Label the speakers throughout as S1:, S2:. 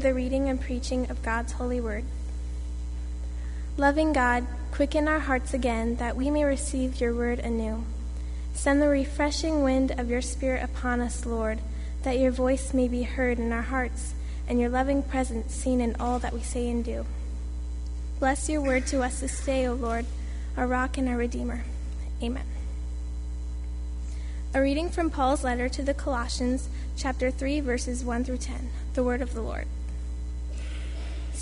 S1: the reading and preaching of God's holy word. Loving God, quicken our hearts again that we may receive your word anew. Send the refreshing wind of your Spirit upon us, Lord, that your voice may be heard in our hearts and your loving presence seen in all that we say and do. Bless your word to us this day, O Lord, our rock and our redeemer. Amen. A reading from Paul's letter to the Colossians, chapter 3, verses 1 through 10. The word of the Lord.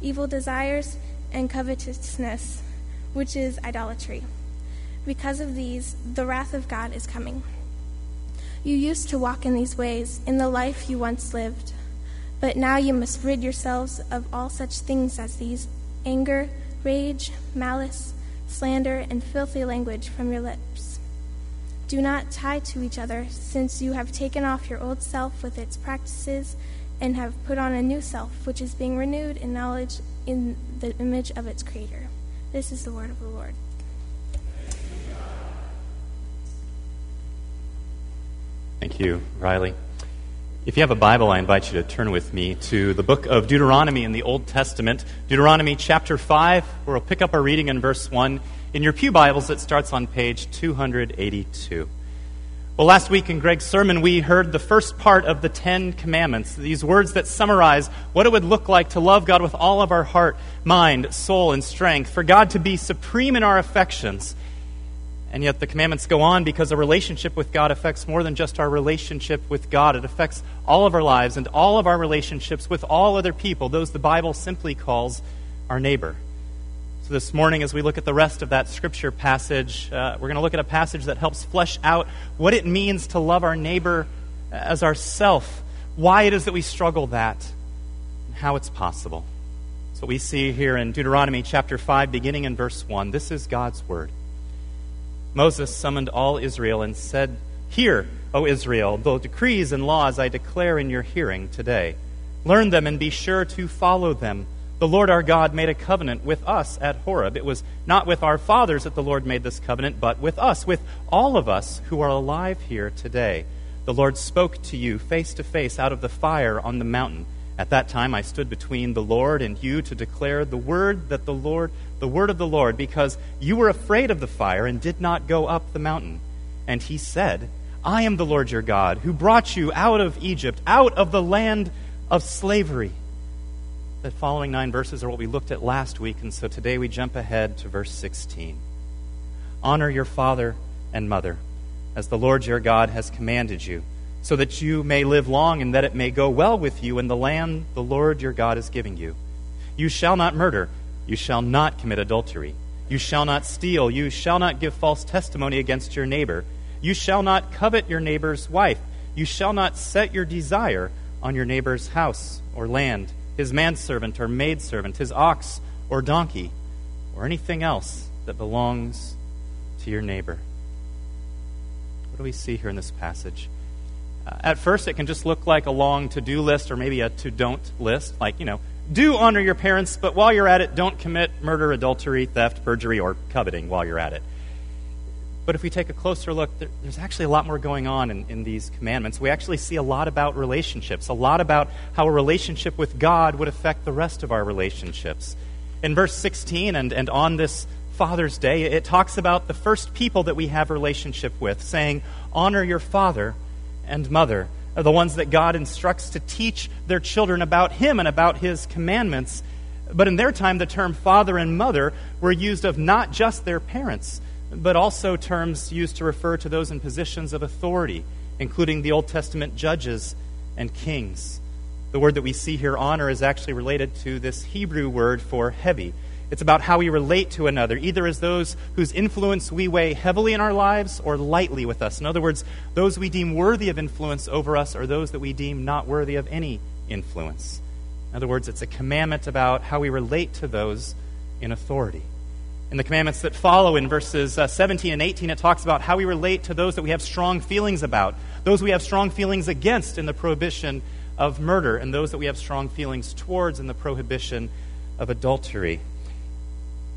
S1: evil desires, and covetousness, which is idolatry. Because of these, the wrath of God is coming. You used to walk in these ways in the life you once lived, but now you must rid yourselves of all such things as these anger, rage, malice, slander, and filthy language from your lips. Do not tie to each other, since you have taken off your old self with its practices and have put on a new self, which is being renewed in knowledge in the image of its Creator. This is the word of the Lord.
S2: Thank you, Riley. If you have a Bible, I invite you to turn with me to the book of Deuteronomy in the Old Testament, Deuteronomy chapter 5, where we'll pick up our reading in verse 1. In your Pew Bibles, it starts on page 282. Well, last week in Greg's sermon, we heard the first part of the Ten Commandments, these words that summarize what it would look like to love God with all of our heart, mind, soul, and strength, for God to be supreme in our affections. And yet the commandments go on because a relationship with God affects more than just our relationship with God. It affects all of our lives and all of our relationships with all other people, those the Bible simply calls our neighbor. So, this morning, as we look at the rest of that scripture passage, uh, we're going to look at a passage that helps flesh out what it means to love our neighbor as ourself, why it is that we struggle that, and how it's possible. So, we see here in Deuteronomy chapter 5, beginning in verse 1. This is God's word. Moses summoned all Israel and said, Hear, O Israel, the decrees and laws I declare in your hearing today. Learn them and be sure to follow them the Lord our God made a covenant with us at Horeb. It was not with our fathers that the Lord made this covenant, but with us, with all of us who are alive here today. The Lord spoke to you face to face out of the fire on the mountain. At that time I stood between the Lord and you to declare the word that the Lord the word of the Lord because you were afraid of the fire and did not go up the mountain. And he said, I am the Lord your God who brought you out of Egypt, out of the land of slavery. The following nine verses are what we looked at last week, and so today we jump ahead to verse 16. Honor your father and mother, as the Lord your God has commanded you, so that you may live long and that it may go well with you in the land the Lord your God is giving you. You shall not murder, you shall not commit adultery, you shall not steal, you shall not give false testimony against your neighbor, you shall not covet your neighbor's wife, you shall not set your desire on your neighbor's house or land his manservant or maidservant, his ox or donkey, or anything else that belongs to your neighbor. What do we see here in this passage? Uh, at first, it can just look like a long to do list or maybe a to don't list. Like, you know, do honor your parents, but while you're at it, don't commit murder, adultery, theft, perjury, or coveting while you're at it. But if we take a closer look, there, there's actually a lot more going on in, in these commandments. We actually see a lot about relationships, a lot about how a relationship with God would affect the rest of our relationships. In verse 16 and, and on this Father's Day, it talks about the first people that we have relationship with, saying, Honor your father and mother, are the ones that God instructs to teach their children about Him and about His commandments. But in their time, the term father and mother were used of not just their parents but also terms used to refer to those in positions of authority, including the Old Testament judges and kings. The word that we see here, honor, is actually related to this Hebrew word for heavy. It's about how we relate to another, either as those whose influence we weigh heavily in our lives or lightly with us. In other words, those we deem worthy of influence over us or those that we deem not worthy of any influence. In other words, it's a commandment about how we relate to those in authority. In the commandments that follow in verses uh, 17 and 18, it talks about how we relate to those that we have strong feelings about, those we have strong feelings against in the prohibition of murder, and those that we have strong feelings towards in the prohibition of adultery.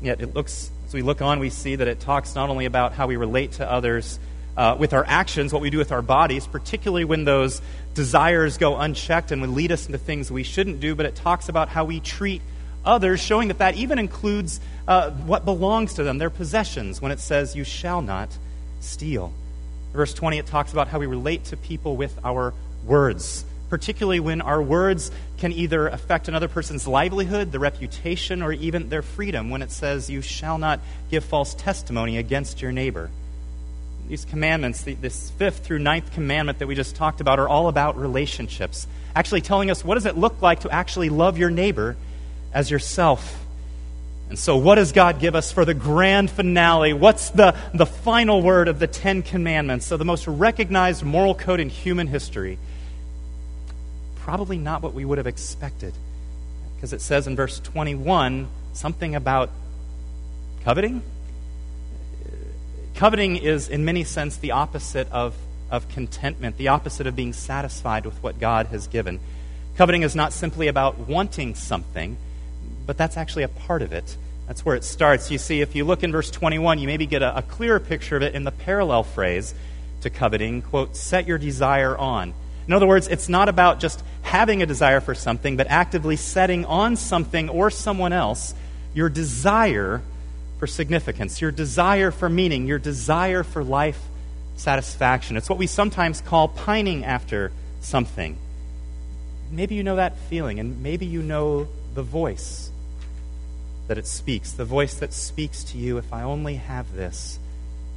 S2: Yet it looks, as we look on, we see that it talks not only about how we relate to others uh, with our actions, what we do with our bodies, particularly when those desires go unchecked and would lead us into things we shouldn't do, but it talks about how we treat others, showing that that even includes uh, what belongs to them, their possessions, when it says, You shall not steal. Verse 20, it talks about how we relate to people with our words, particularly when our words can either affect another person's livelihood, their reputation, or even their freedom, when it says, You shall not give false testimony against your neighbor. These commandments, this fifth through ninth commandment that we just talked about, are all about relationships. Actually, telling us what does it look like to actually love your neighbor as yourself. And so, what does God give us for the grand finale? What's the, the final word of the Ten Commandments, so the most recognized moral code in human history? Probably not what we would have expected, because it says in verse 21 something about coveting. Coveting is, in many sense, the opposite of, of contentment, the opposite of being satisfied with what God has given. Coveting is not simply about wanting something but that's actually a part of it. That's where it starts. You see, if you look in verse 21, you maybe get a, a clearer picture of it in the parallel phrase to coveting, quote, set your desire on. In other words, it's not about just having a desire for something, but actively setting on something or someone else your desire for significance, your desire for meaning, your desire for life satisfaction. It's what we sometimes call pining after something. Maybe you know that feeling, and maybe you know the voice that it speaks, the voice that speaks to you if I only have this,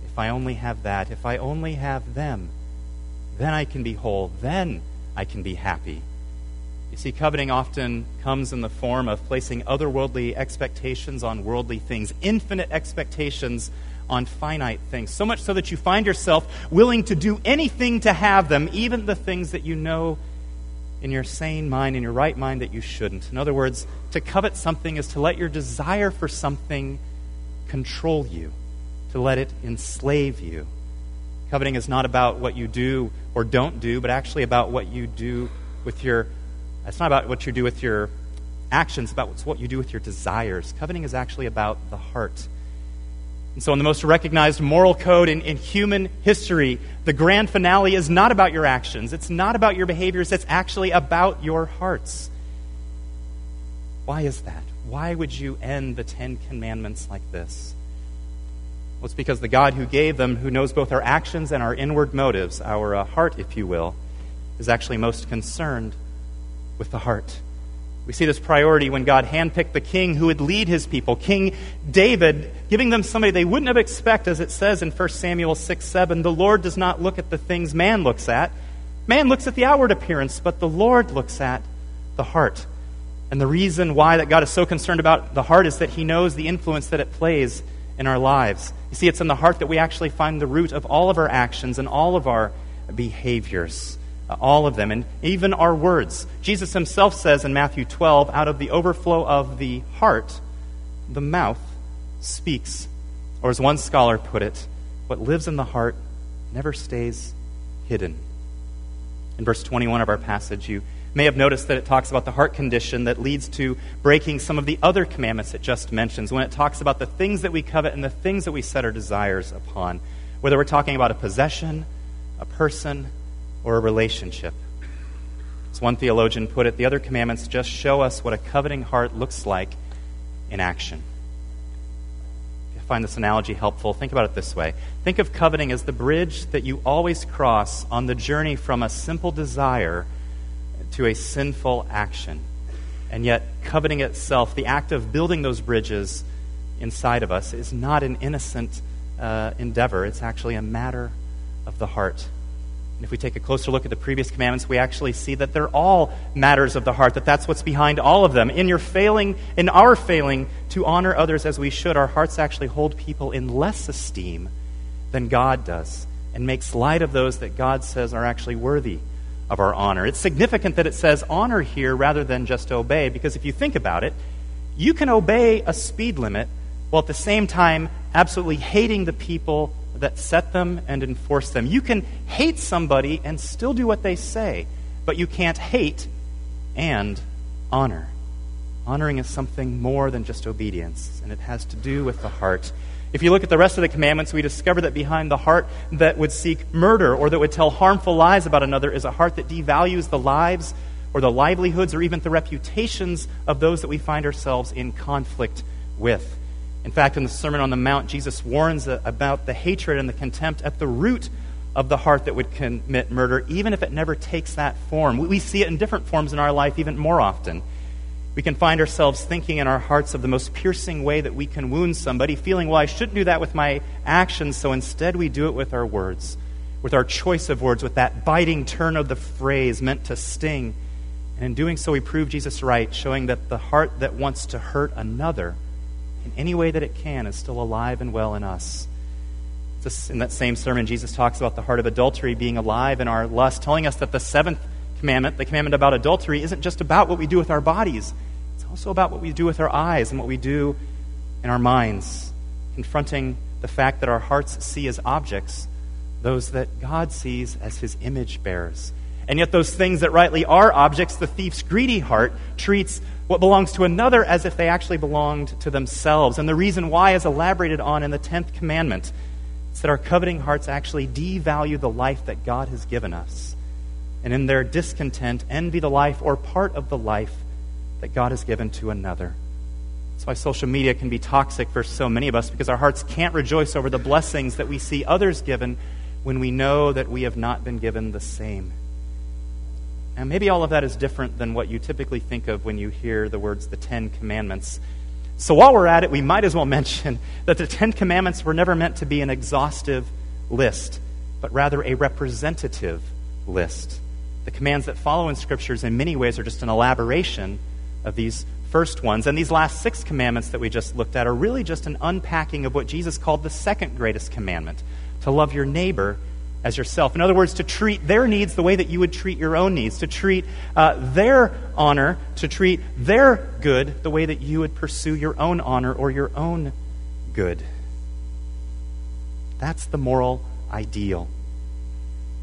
S2: if I only have that, if I only have them, then I can be whole, then I can be happy. You see, coveting often comes in the form of placing otherworldly expectations on worldly things, infinite expectations on finite things, so much so that you find yourself willing to do anything to have them, even the things that you know in your sane mind, in your right mind, that you shouldn't. In other words, to covet something is to let your desire for something control you, to let it enslave you. Coveting is not about what you do or don't do, but actually about what you do with your. It's not about what you do with your actions, about what you do with your desires. Coveting is actually about the heart. And so, in the most recognized moral code in, in human history, the grand finale is not about your actions. It's not about your behaviors. It's actually about your hearts. Why is that? Why would you end the Ten Commandments like this? Well, it's because the God who gave them, who knows both our actions and our inward motives, our uh, heart, if you will, is actually most concerned with the heart. We see this priority when God handpicked the king who would lead his people, King David, giving them somebody they wouldn't have expected, as it says in 1 Samuel 6 7. The Lord does not look at the things man looks at. Man looks at the outward appearance, but the Lord looks at the heart. And the reason why that God is so concerned about the heart is that he knows the influence that it plays in our lives. You see, it's in the heart that we actually find the root of all of our actions and all of our behaviors. All of them, and even our words. Jesus himself says in Matthew 12, out of the overflow of the heart, the mouth speaks. Or as one scholar put it, what lives in the heart never stays hidden. In verse 21 of our passage, you may have noticed that it talks about the heart condition that leads to breaking some of the other commandments it just mentions when it talks about the things that we covet and the things that we set our desires upon. Whether we're talking about a possession, a person, or a relationship. As one theologian put it, the other commandments just show us what a coveting heart looks like in action. If you find this analogy helpful, think about it this way. Think of coveting as the bridge that you always cross on the journey from a simple desire to a sinful action. And yet, coveting itself, the act of building those bridges inside of us, is not an innocent uh, endeavor. It's actually a matter of the heart. And if we take a closer look at the previous commandments, we actually see that they're all matters of the heart, that that's what's behind all of them. In your failing, in our failing to honor others as we should, our hearts actually hold people in less esteem than God does and makes light of those that God says are actually worthy of our honor. It's significant that it says honor here rather than just obey, because if you think about it, you can obey a speed limit while at the same time absolutely hating the people that set them and enforce them. You can hate somebody and still do what they say, but you can't hate and honor. Honoring is something more than just obedience, and it has to do with the heart. If you look at the rest of the commandments, we discover that behind the heart that would seek murder or that would tell harmful lies about another is a heart that devalues the lives or the livelihoods or even the reputations of those that we find ourselves in conflict with. In fact, in the Sermon on the Mount, Jesus warns about the hatred and the contempt at the root of the heart that would commit murder, even if it never takes that form. We see it in different forms in our life even more often. We can find ourselves thinking in our hearts of the most piercing way that we can wound somebody, feeling, well, I shouldn't do that with my actions, so instead we do it with our words, with our choice of words, with that biting turn of the phrase meant to sting. And in doing so, we prove Jesus right, showing that the heart that wants to hurt another in any way that it can is still alive and well in us. In that same sermon, Jesus talks about the heart of adultery being alive in our lust, telling us that the seventh commandment, the commandment about adultery, isn't just about what we do with our bodies, it's also about what we do with our eyes and what we do in our minds, confronting the fact that our hearts see as objects those that God sees as his image bearers. And yet, those things that rightly are objects, the thief's greedy heart treats what belongs to another as if they actually belonged to themselves. And the reason why is elaborated on in the 10th commandment. It's that our coveting hearts actually devalue the life that God has given us. And in their discontent, envy the life or part of the life that God has given to another. That's why social media can be toxic for so many of us because our hearts can't rejoice over the blessings that we see others given when we know that we have not been given the same. And maybe all of that is different than what you typically think of when you hear the words the Ten Commandments. So while we're at it, we might as well mention that the Ten Commandments were never meant to be an exhaustive list, but rather a representative list. The commands that follow in Scriptures, in many ways, are just an elaboration of these first ones. And these last six commandments that we just looked at are really just an unpacking of what Jesus called the second greatest commandment to love your neighbor as yourself. In other words, to treat their needs the way that you would treat your own needs, to treat uh, their honor, to treat their good the way that you would pursue your own honor or your own good. That's the moral ideal.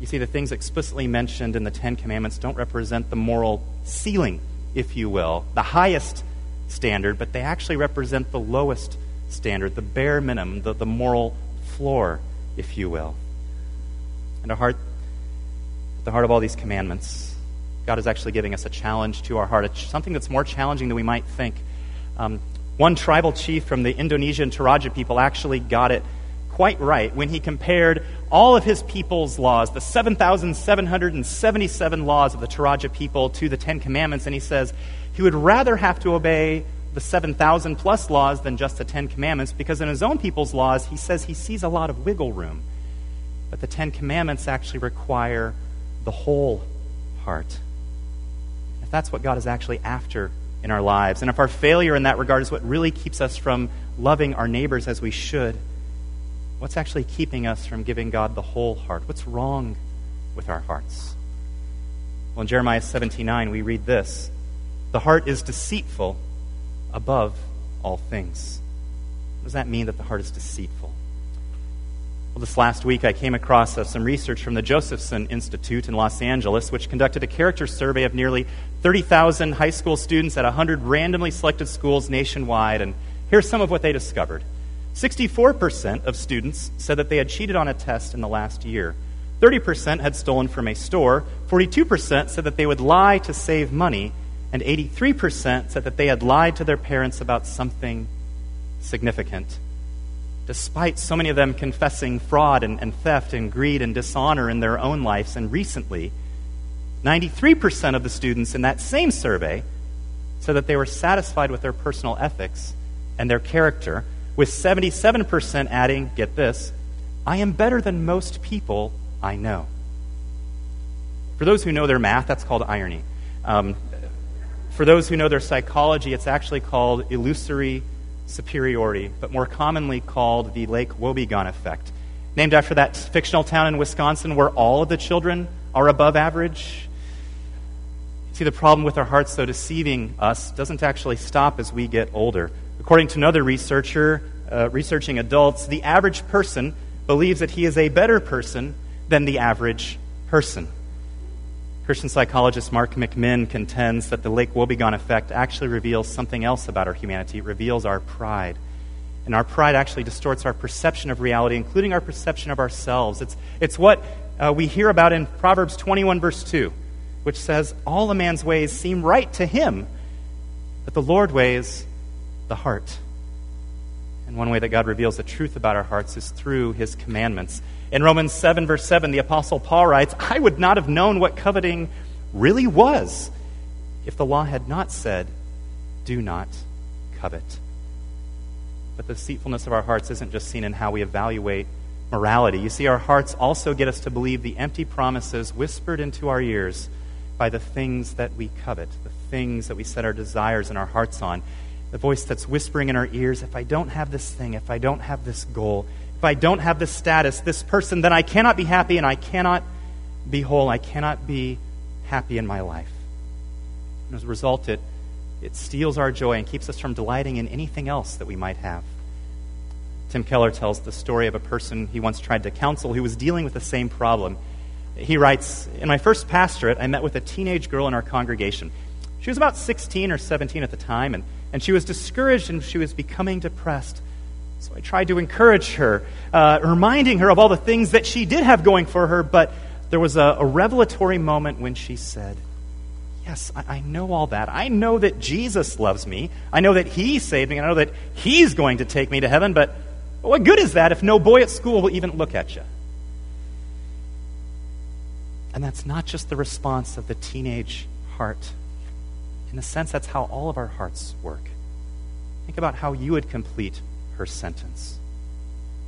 S2: You see, the things explicitly mentioned in the Ten Commandments don't represent the moral ceiling, if you will, the highest standard, but they actually represent the lowest standard, the bare minimum, the, the moral floor, if you will and our heart, at the heart of all these commandments, God is actually giving us a challenge to our heart, something that's more challenging than we might think. Um, one tribal chief from the Indonesian Toraja people actually got it quite right when he compared all of his people's laws, the 7,777 laws of the Toraja people, to the Ten Commandments, and he says he would rather have to obey the 7,000 plus laws than just the Ten Commandments because in his own people's laws, he says he sees a lot of wiggle room. But the Ten Commandments actually require the whole heart. If that's what God is actually after in our lives, and if our failure in that regard is what really keeps us from loving our neighbors as we should, what's actually keeping us from giving God the whole heart? What's wrong with our hearts? Well, in Jeremiah 79, we read this The heart is deceitful above all things. What does that mean that the heart is deceitful? Well, this last week, I came across uh, some research from the Josephson Institute in Los Angeles, which conducted a character survey of nearly 30,000 high school students at 100 randomly selected schools nationwide. And here's some of what they discovered. 64% of students said that they had cheated on a test in the last year, 30% had stolen from a store, 42% said that they would lie to save money, and 83% said that they had lied to their parents about something significant despite so many of them confessing fraud and, and, theft and greed and dishonor in their own lives. And recently, 93% of the students in that same survey said that they were satisfied with their personal ethics and their character, with 77% adding, get this, I am better than most people I know. For those who know their math, that's called irony. Um, for those who know their psychology, it's actually called illusory superiority, but more commonly called the Lake Wobegon effect, named after that fictional town in Wisconsin where all of the children are above average. See, the problem with our hearts, though, deceiving us doesn't actually stop as we get older. According to another researcher, uh, researching adults, the average person believes that he is a better person than the average person. Christian psychologist Mark McMinn contends that the Lake Wobegon effect actually reveals something else about our humanity. It reveals our pride. And our pride actually distorts our perception of reality, including our perception of ourselves. It's, it's what uh, we hear about in Proverbs 21, verse 2, which says, All a man's ways seem right to him, but the Lord weighs the heart. And one way that God reveals the truth about our hearts is through his commandments. In Romans 7, verse 7, the Apostle Paul writes, I would not have known what coveting really was if the law had not said, Do not covet. But the deceitfulness of our hearts isn't just seen in how we evaluate morality. You see, our hearts also get us to believe the empty promises whispered into our ears by the things that we covet, the things that we set our desires and our hearts on. The voice that's whispering in our ears if I don't have this thing, if I don't have this goal, if I don't have this status, this person, then I cannot be happy and I cannot be whole. I cannot be happy in my life. And as a result, it, it steals our joy and keeps us from delighting in anything else that we might have. Tim Keller tells the story of a person he once tried to counsel who was dealing with the same problem. He writes In my first pastorate, I met with a teenage girl in our congregation. She was about 16 or 17 at the time, and, and she was discouraged and she was becoming depressed. So I tried to encourage her, uh, reminding her of all the things that she did have going for her, but there was a, a revelatory moment when she said, Yes, I, I, know all that. I know that Jesus loves me. I know that He saved me. And I know that He's going to take me to heaven, but what good is that if no boy at school will even look at you? And that's not just the response of the teenage heart. In a sense, that's how all of our hearts work. Think about how you would complete her sentence.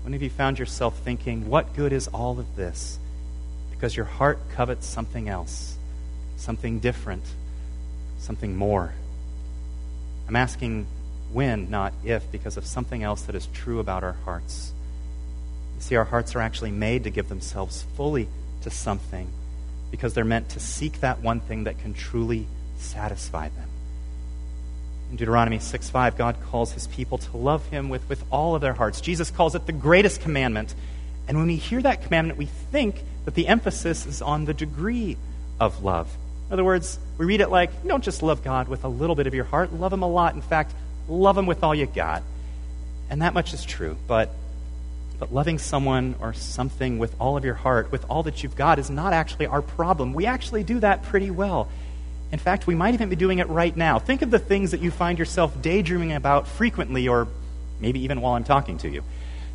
S2: When have you found yourself thinking, what good is all of this? Because your heart covets something else, something different, something more. I'm asking when, not if, because of something else that is true about our hearts. You see, our hearts are actually made to give themselves fully to something because they're meant to seek that one thing that can truly satisfy them. In Deuteronomy 6 5, God calls his people to love him with, with all of their hearts. Jesus calls it the greatest commandment. And when we hear that commandment, we think that the emphasis is on the degree of love. In other words, we read it like, don't just love God with a little bit of your heart, love him a lot. In fact, love him with all you got. And that much is true. But, but loving someone or something with all of your heart, with all that you've got, is not actually our problem. We actually do that pretty well. In fact, we might even be doing it right now. Think of the things that you find yourself daydreaming about frequently, or maybe even while I'm talking to you.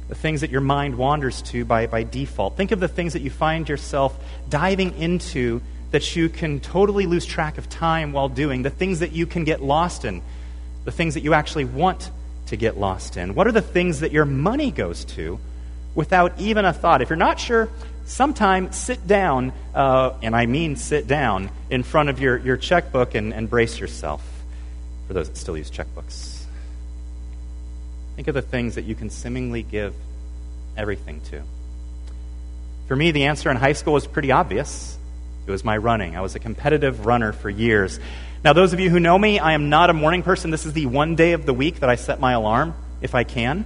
S2: The things that your mind wanders to by, by default. Think of the things that you find yourself diving into that you can totally lose track of time while doing, the things that you can get lost in, the things that you actually want to get lost in. What are the things that your money goes to without even a thought? If you're not sure, sometime sit down, uh, and I mean sit down, in front of your, your checkbook and, and brace yourself. For those that still use checkbooks, think of the things that you can seemingly give everything to. For me, the answer in high school was pretty obvious. It was my running. I was a competitive runner for years. Now, those of you who know me, I am not a morning person. This is the one day of the week that I set my alarm, if I can.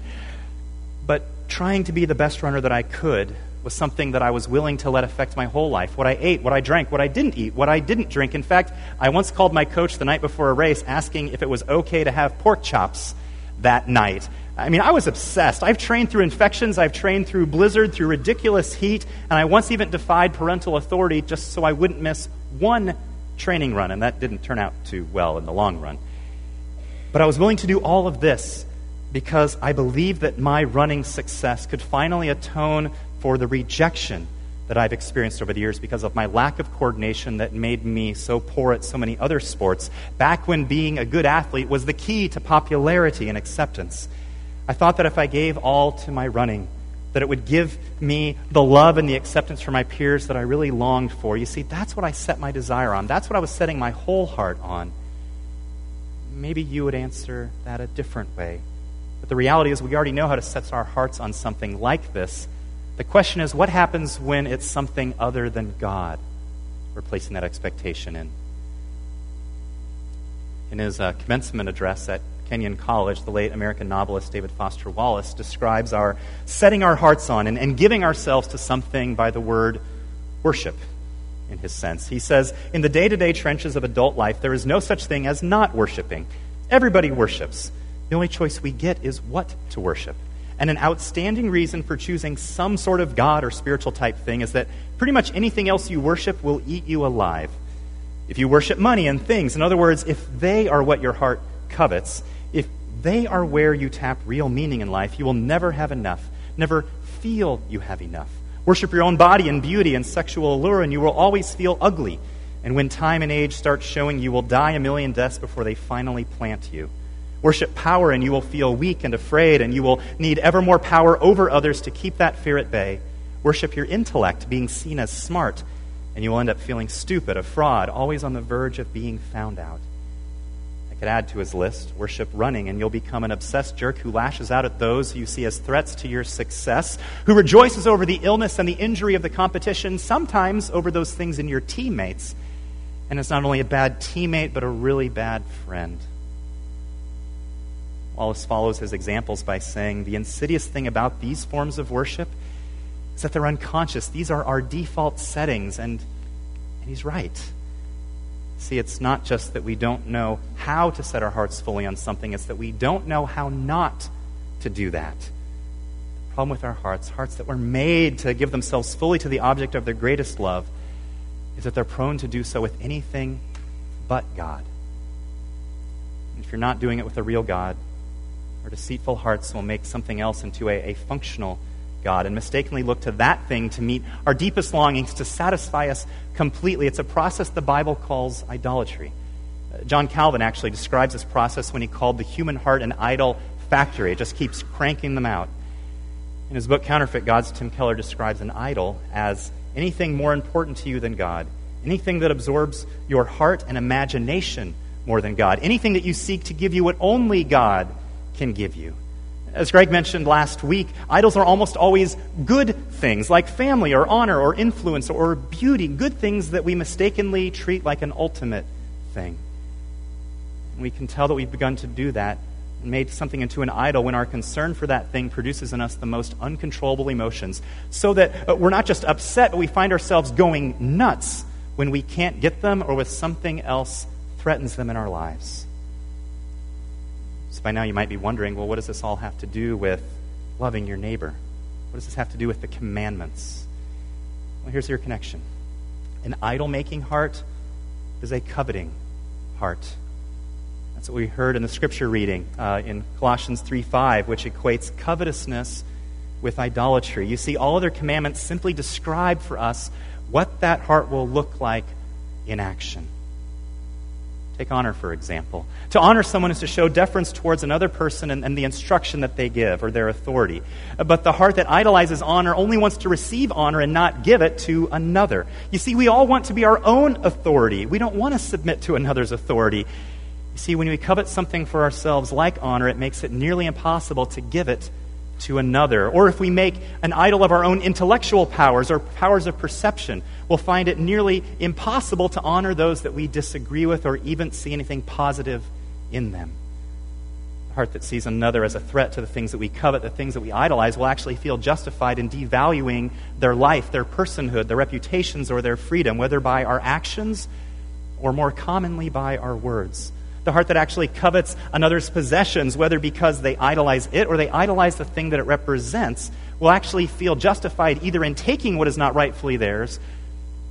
S2: But trying to be the best runner that I could was something that I was willing to let affect my whole life. What I ate, what I drank, what I didn't eat, what I didn't drink. In fact, I once called my coach the night before a race asking if it was okay to have pork chops that night. I mean, I was obsessed. I've trained through infections, I've trained through blizzard, through ridiculous heat, and I once even defied parental authority just so I wouldn't miss one training run, and that didn't turn out too well in the long run. But I was willing to do all of this because I believed that my running success could finally atone for the rejection that I've experienced over the years because of my lack of coordination that made me so poor at so many other sports. Back when being a good athlete was the key to popularity and acceptance, I thought that if I gave all to my running, that it would give me the love and the acceptance from my peers that I really longed for. You see, that's what I set my desire on. That's what I was setting my whole heart on. Maybe you would answer that a different way. But the reality is, we already know how to set our hearts on something like this the question is, what happens when it's something other than God we're placing that expectation in? In his uh, commencement address at Kenyon College, the late American novelist David Foster Wallace describes our setting our hearts on and, and giving ourselves to something by the word worship, in his sense. He says, In the day to day trenches of adult life, there is no such thing as not worshiping. Everybody worships. The only choice we get is what to worship. And an outstanding reason for choosing some sort of God or spiritual type thing is that pretty much anything else you worship will eat you alive. If you worship money and things, in other words, if they are what your heart covets, if they are where you tap real meaning in life, you will never have enough, never feel you have enough. Worship your own body and beauty and sexual allure, and you will always feel ugly. And when time and age start showing, you will die a million deaths before they finally plant you. Worship power, and you will feel weak and afraid, and you will need ever more power over others to keep that fear at bay. Worship your intellect, being seen as smart, and you will end up feeling stupid, a fraud, always on the verge of being found out. I could add to his list worship running, and you'll become an obsessed jerk who lashes out at those you see as threats to your success, who rejoices over the illness and the injury of the competition, sometimes over those things in your teammates, and is not only a bad teammate, but a really bad friend. Wallace follows his examples by saying the insidious thing about these forms of worship is that they're unconscious. These are our default settings, and, and he's right. See, it's not just that we don't know how to set our hearts fully on something, it's that we don't know how not to do that. The problem with our hearts, hearts that were made to give themselves fully to the object of their greatest love, is that they're prone to do so with anything but God. And if you're not doing it with a real God, our deceitful hearts will make something else into a, a functional God and mistakenly look to that thing to meet our deepest longings, to satisfy us completely. It's a process the Bible calls idolatry. Uh, John Calvin actually describes this process when he called the human heart an idol factory. It just keeps cranking them out. In his book Counterfeit Gods, Tim Keller describes an idol as anything more important to you than God, anything that absorbs your heart and imagination more than God, anything that you seek to give you what only God can give you. As Greg mentioned last week, idols are almost always good things, like family or honor or influence or beauty, good things that we mistakenly treat like an ultimate thing. We can tell that we've begun to do that and made something into an idol when our concern for that thing produces in us the most uncontrollable emotions. So that uh, we're not just upset, but we find ourselves going nuts when we can't get them or with something else threatens them in our lives. By now you might be wondering well, what does this all have to do with loving your neighbor? What does this have to do with the commandments? Well, here's your connection an idol making heart is a coveting heart. That's what we heard in the scripture reading uh, in Colossians 3 5, which equates covetousness with idolatry. You see, all other commandments simply describe for us what that heart will look like in action. Take honor, for example. To honor someone is to show deference towards another person and, and, the instruction that they give or their authority. Uh, but the heart that idolizes honor only wants to receive honor and not give it to another. You see, we all want to be our own authority. We don't want to submit to another's authority. You see, when we covet something for ourselves like honor, it makes it nearly impossible to give it to another. Or if we make an idol of our own intellectual powers or powers of perception, we'll find it nearly impossible to honor those that we disagree with or even see anything positive in them. A heart that sees another as a threat to the things that we covet, the things that we idolize, will actually feel justified in devaluing their life, their personhood, their reputations, or their freedom, whether by our actions or more commonly by our words. The heart that actually covets another's possessions, whether because they idolize it or they idolize the thing that it represents, will actually feel justified either in taking what is not rightfully theirs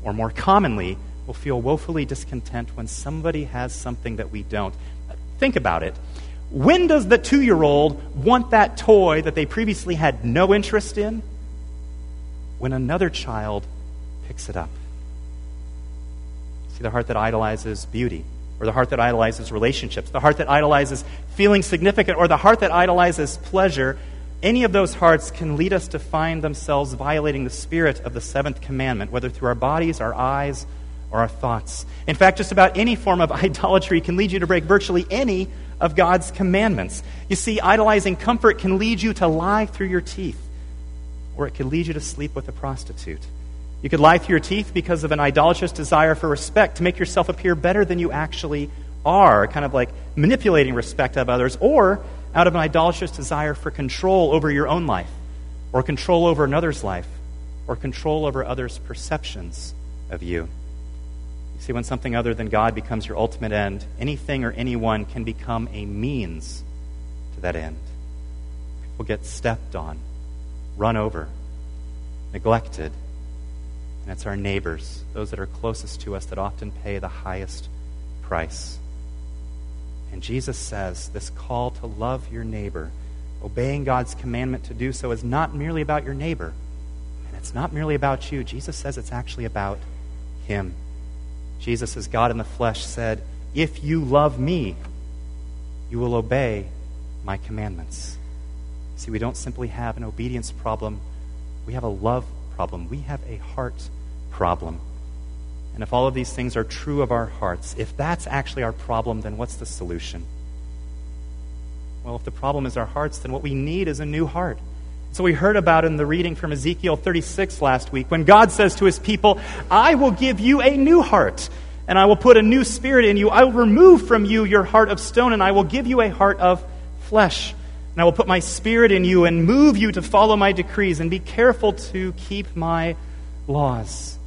S2: or more commonly, will feel woefully discontent when somebody has something that we don't. Think about it. When does the two year old want that toy that they previously had no interest in? When another child picks it up. See, the heart that idolizes beauty, or the heart that idolizes relationships, the heart that idolizes feeling significant, or the heart that idolizes pleasure any of those hearts can lead us to find themselves violating the spirit of the seventh commandment, whether through our bodies, our eyes, or our thoughts. In fact, just about any form of idolatry can lead you to break virtually any of God's commandments. You see, idolizing comfort can lead you to lie through your teeth, or it can lead you to sleep with a prostitute. You could lie through your teeth because of an idolatrous desire for respect to make yourself appear better than you actually are, kind of like manipulating respect of others, or out of an idolatrous desire for control over your own life, or control over another's life, or control over others' perceptions of you. You see, when something other than God becomes your ultimate end, anything or anyone can become a means to that end. People get stepped on, run over, neglected. And it's our neighbors, those that are closest to us, that often pay the highest price. And Jesus says this call to love your neighbor, obeying God's commandment to do so, is not merely about your neighbor. And it's not merely about you. Jesus says it's actually about him. Jesus, as God in the flesh, said, If you love me, you will obey my commandments. See, we don't simply have an obedience problem, we have a love problem. We have a heart problem. And if all of these things are true of our hearts, if that's actually our problem, then what's the solution? Well, if the problem is our hearts, then what we need is a new heart. So we heard about in the reading from Ezekiel 36 last week when God says to his people, I will give you a new heart, and I will put a new spirit in you. I will remove from you your heart of stone, and I will give you a heart of flesh. And I will put my spirit in you and move you to follow my decrees and be careful to keep my laws.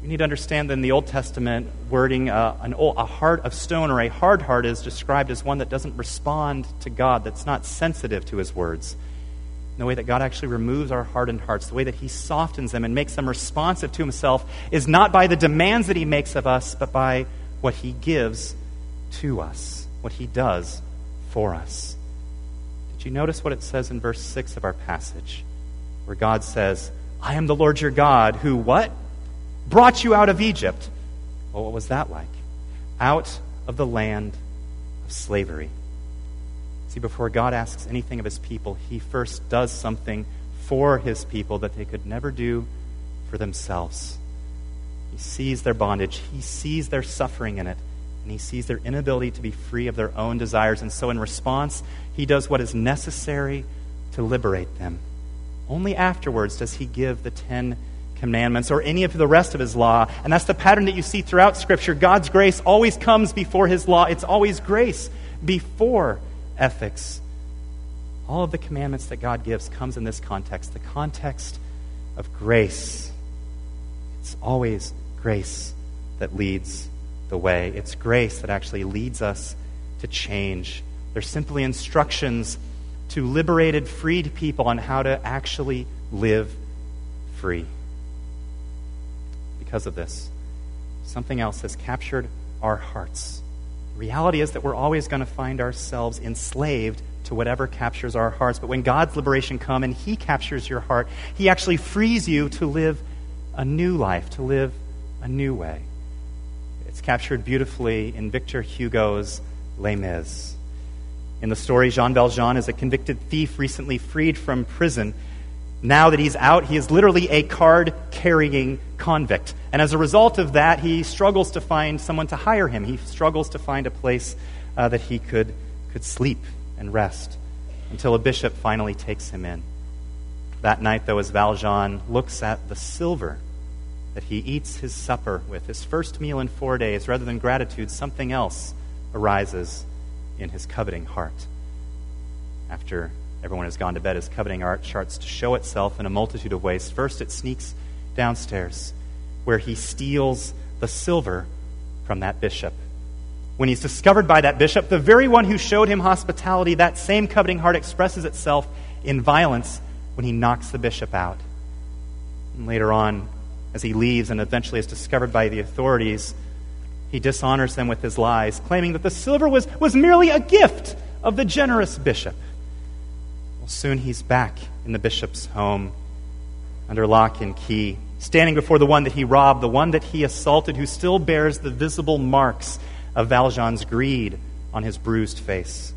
S2: We need to understand that in the Old Testament wording, uh, an a heart of stone or a hard heart is described as one that doesn't respond to God, that's not sensitive to his words. the way that God actually removes our hardened hearts, the way that he softens them and makes them responsive to himself, is not by the demands that he makes of us, but by what he gives to us, what he does for us. Did you notice what it says in verse 6 of our passage? Where God says, I am the Lord your God who what? brought you out of Egypt. Well, what was that like? Out of the land of slavery. See, before God asks anything of his people, he first does something for his people that they could never do for themselves. He sees their bondage, he sees their suffering in it, and he sees their inability to be free of their own desires. And so, in response, he does what is necessary to liberate them. Only afterwards does he give the Ten commandments or any of the rest of his law. And that's the pattern that you see throughout Scripture. God's grace always comes before his law, it's always grace before ethics. All of the commandments that God gives comes in this context, the context of grace. It's always grace that leads the way. It's grace that actually leads us to change. They're simply instructions to liberated, freed people on how to actually live free because of this. Something else has captured our hearts. The reality is that we're always going to find ourselves enslaved to whatever captures our hearts. But when God's liberation comes and He captures your heart, He actually frees you to live a new life, to live a new way. It's captured beautifully in Victor Hugo's Les Mis. In the story, Jean Valjean is a convicted thief recently freed from prison now that he's out, he is literally a card carrying convict. And as a result of that, he struggles to find someone to hire him. He struggles to find a place uh, that he could, could sleep and rest until a bishop finally takes him in. That night, though, as Valjean looks at the silver that he eats his supper with, his first meal in four days, rather than gratitude, something else arises in his coveting heart. After everyone has gone to bed, his coveting art starts to show itself in a multitude of ways. First, it sneaks downstairs, where he steals the silver from that bishop. When he's discovered by that bishop, the very one who showed him hospitality, that same coveting heart expresses itself in violence when he knocks the bishop out. And later on, as he leaves and eventually is discovered by the authorities, he dishonors them with his lies, claiming that the silver was, was merely a gift of the generous bishop. Well, soon he's back in the bishop's home under lock and key, standing before the one that he robbed, the one that he assaulted, who still bears the visible marks of Valjean's greed on his bruised face.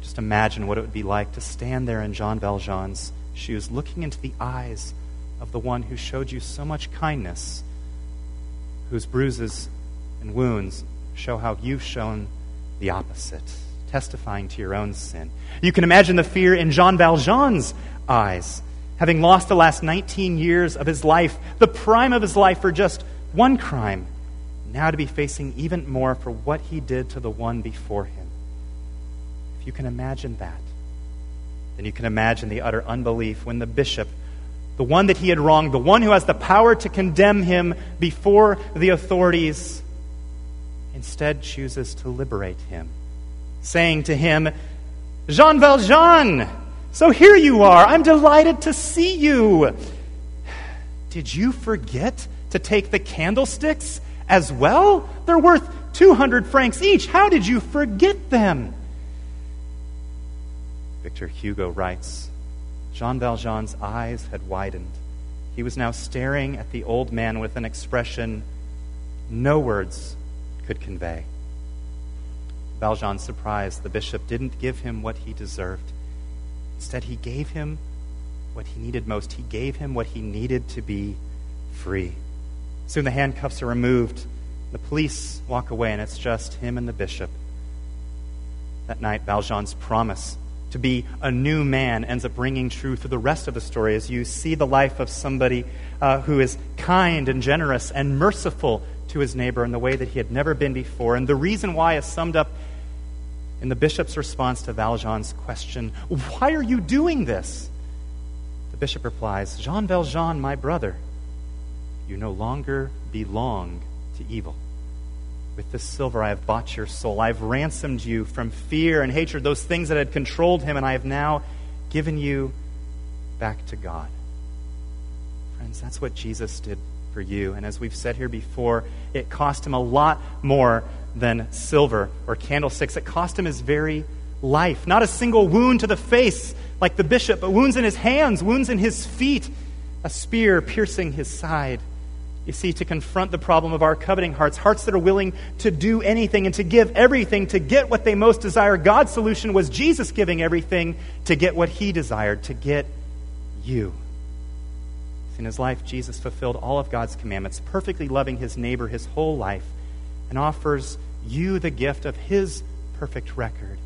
S2: Just imagine what it would be like to stand there in Jean Valjean's shoes, looking into the eyes of the one who showed you so much kindness, whose bruises and wounds show how you've shown the opposite testifying to your own sin. You can imagine the fear in Jean Valjean's eyes, having lost the last 19 years of his life, the prime of his life, for just one crime. now to be facing even more for what he did to the one before him. If you can imagine that, then you can imagine the utter unbelief when the bishop, the one that he had wronged, the one who has the power to condemn him before the authorities, instead chooses to liberate him, saying to him, Jean Valjean, so here you are. I'm delighted to see you. Did you forget to take the candlesticks as well? They're worth 200 francs each. How did you forget them? Victor Hugo writes Jean Valjean's eyes had widened. He was now staring at the old man with an expression no words could convey. Valjean surprised the bishop didn't give him what he deserved. Instead, he gave him what he needed most. He gave him what he needed to be free. Soon the handcuffs are removed. The police walk away, and it's just him and the bishop. That night, Valjean's promise to be a new man ends up ringing true through the rest of the story as you see the life of somebody uh, who is kind and generous and merciful to his neighbor in the way that he had never been before. And the reason why is summed up in the bishop's response to Valjean's question Why are you doing this? The bishop replies Jean Valjean, my brother, you no longer belong to evil. With this silver I have bought your soul. I have ransomed you from fear and hatred, those things that had controlled him, and I have now given you back to God. Friends, that's what Jesus did for you. And as we've said here before, it cost him a lot more than silver or candlesticks. It cost him his very life. Not a single wound to the face like the bishop, but wounds in his hands, wounds in his feet, a spear piercing his side. You see, to confront the problem of our coveting hearts, hearts that are willing to do anything and to give everything to get what they most desire, God's solution was Jesus giving everything to get what he desired, to get you. In his life, Jesus fulfilled all of God's commandments, perfectly loving his neighbor his whole life, and offers you the gift of his perfect record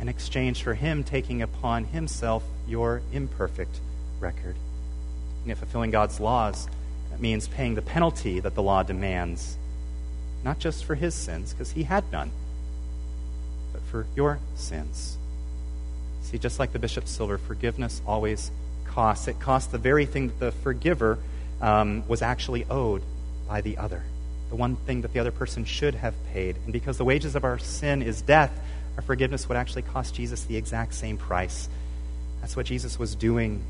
S2: in exchange for him taking upon himself your imperfect record. And fulfilling God's laws that means paying the penalty that the law demands, not just for his sins, because he had none, but for your sins. See, just like the bishop's silver, forgiveness always costs. It costs the very thing that the forgiver um, was actually owed by the other, the one thing that the other person should have paid. And because the wages of our sin is death, our forgiveness would actually cost Jesus the exact same price. That's what Jesus was doing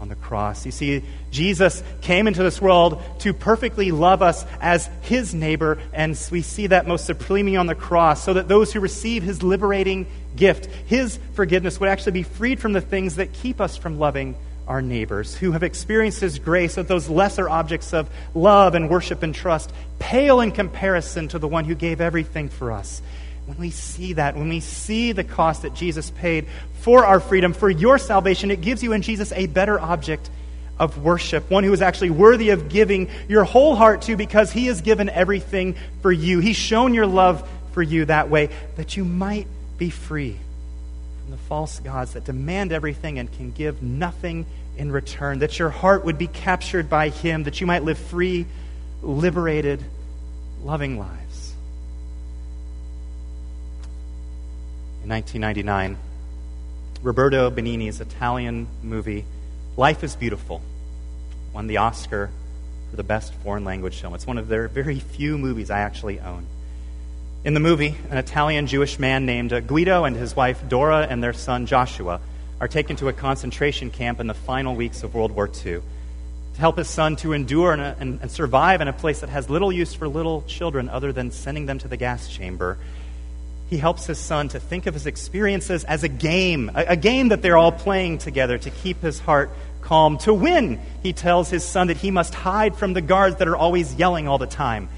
S2: on the cross. You see, Jesus came into this world to perfectly love us as his neighbor, and we see that most supremely on the cross, so that those who receive his liberating gift, his forgiveness, would actually be freed from the things that keep us from loving our neighbors, who have experienced his grace, that those lesser objects of love and worship and trust pale in comparison to the one who gave everything for us. When we see that, when we see the cost that Jesus paid for our freedom, for your salvation, it gives you in Jesus a better object of worship, one who is actually worthy of giving your whole heart to because he has given everything for you. He's shown your love for you that way that you might be free from the false gods that demand everything and can give nothing in return, that your heart would be captured by him, that you might live free, liberated, loving lives. In 1999. Roberto Benigni's Italian movie, Life is Beautiful, won the Oscar for the best foreign language film. It's one of their very few movies I actually own. In the movie, an Italian Jewish man named Guido and his wife Dora and their son Joshua are taken to a concentration camp in the final weeks of World War II to help his son to endure and, uh, and, and survive in a place that has little use for little children other than sending them to the gas chamber he helps his son to think of his experiences as a game, a, a, game that they're all playing together to keep his heart calm. To win, he tells his son that he must hide from the guards that are always yelling all the time.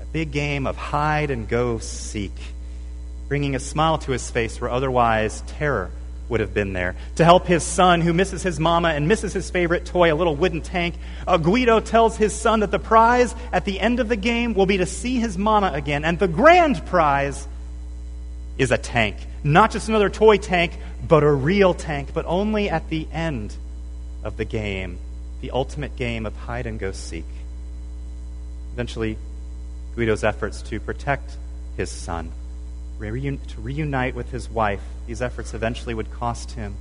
S2: A big game of hide and go seek, bringing a smile to his face where otherwise terror would have been there. To help his son, who misses his mama and misses his favorite toy, a little wooden tank, uh, Guido tells his son that the prize at the end of the game will be to see his mama again, and the grand prize is a tank. Not just another toy tank, but a real tank, but only at the end of the game, the ultimate game of hide and go seek. Eventually, Guido's efforts to protect his son, to reunite with his wife. These efforts eventually would cost him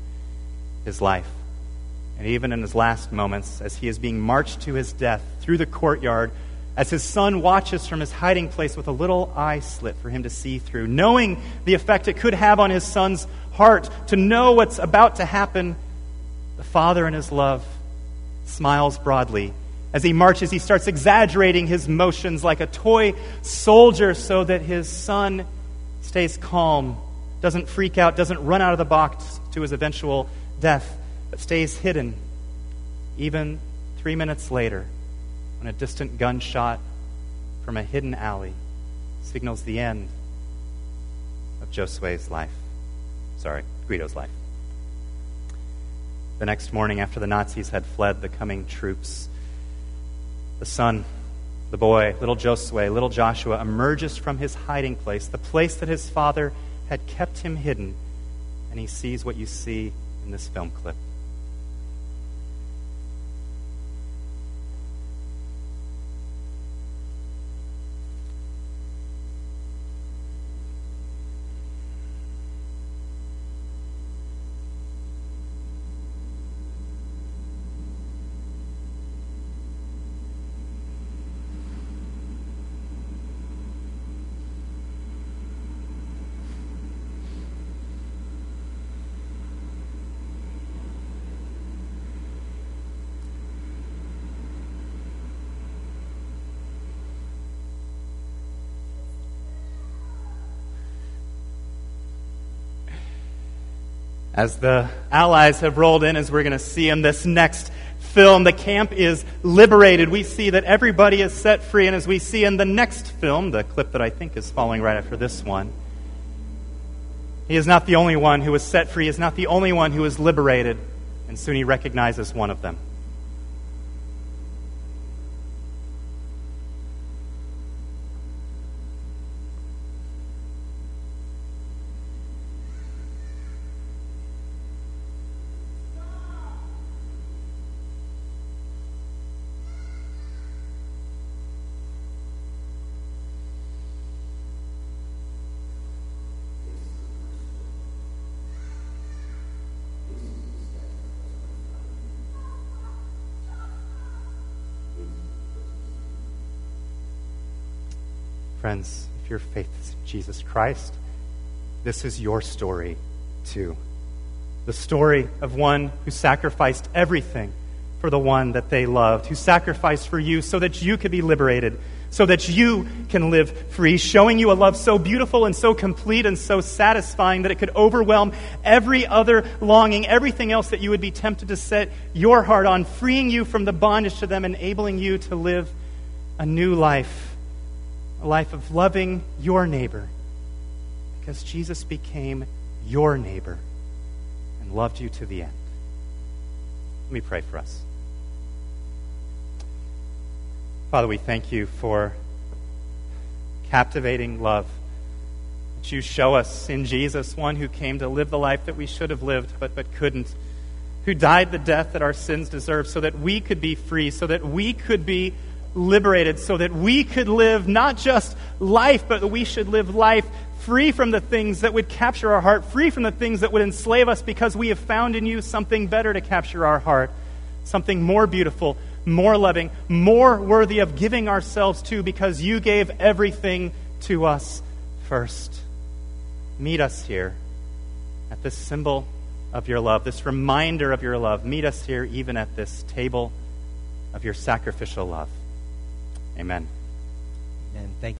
S2: his life. And even in his last moments, as he is being marched to his death through the courtyard, as his son watches from his hiding place with a little eye slit for him to see through, knowing the effect it could have on his son's heart, to know what's about to happen, the father in his love smiles broadly. As he marches, he starts exaggerating his motions like a toy soldier so that his son stays calm, doesn't freak out, doesn't run out of the box to his eventual death, but stays hidden. Even three minutes later, when a distant gunshot from a hidden alley signals the end of Josue's life. Sorry, Guido's life. The next morning, after the Nazis had fled the coming troops, the son, the boy, little Josue, little Joshua, emerges from his hiding place, the place that his father had kept him hidden, and he sees what you see in this film clip. As the Allies have rolled in, as we're going to see in this next film, the camp is liberated. We see that everybody is set free. And as we see in the next film, the clip that I think is following right after this one, he is not the only one who was set free, he is not the only one who was liberated. And soon he recognizes one of them. If your faith is in Jesus Christ, this is your story too. The story of one who sacrificed everything for the one that they loved, who sacrificed for you so that you could be liberated, so that you can live free, showing you a love so beautiful and so complete and so satisfying that it could overwhelm every other longing, everything else that you would be tempted to set your heart on, freeing you from the bondage to them, enabling you to live a new life a life of loving your neighbor because Jesus became your neighbor and loved you to the end. Let me pray for us. Father, we thank you for captivating love that you show us in Jesus, one who came to live the life that we should have lived but, but couldn't, who died the death that our sins deserve so that we could be free, so that we could be liberated so that we could live not just life, but that we should live life free from the things that would capture our heart, free from the things that would enslave us, because we have found in you something better to capture our heart, something more beautiful, more loving, more worthy of giving ourselves to, because you gave everything to us first. Meet us here at this symbol of your love, this reminder of your love. Meet us here even at this table of your sacrificial love. Amen.
S3: And thank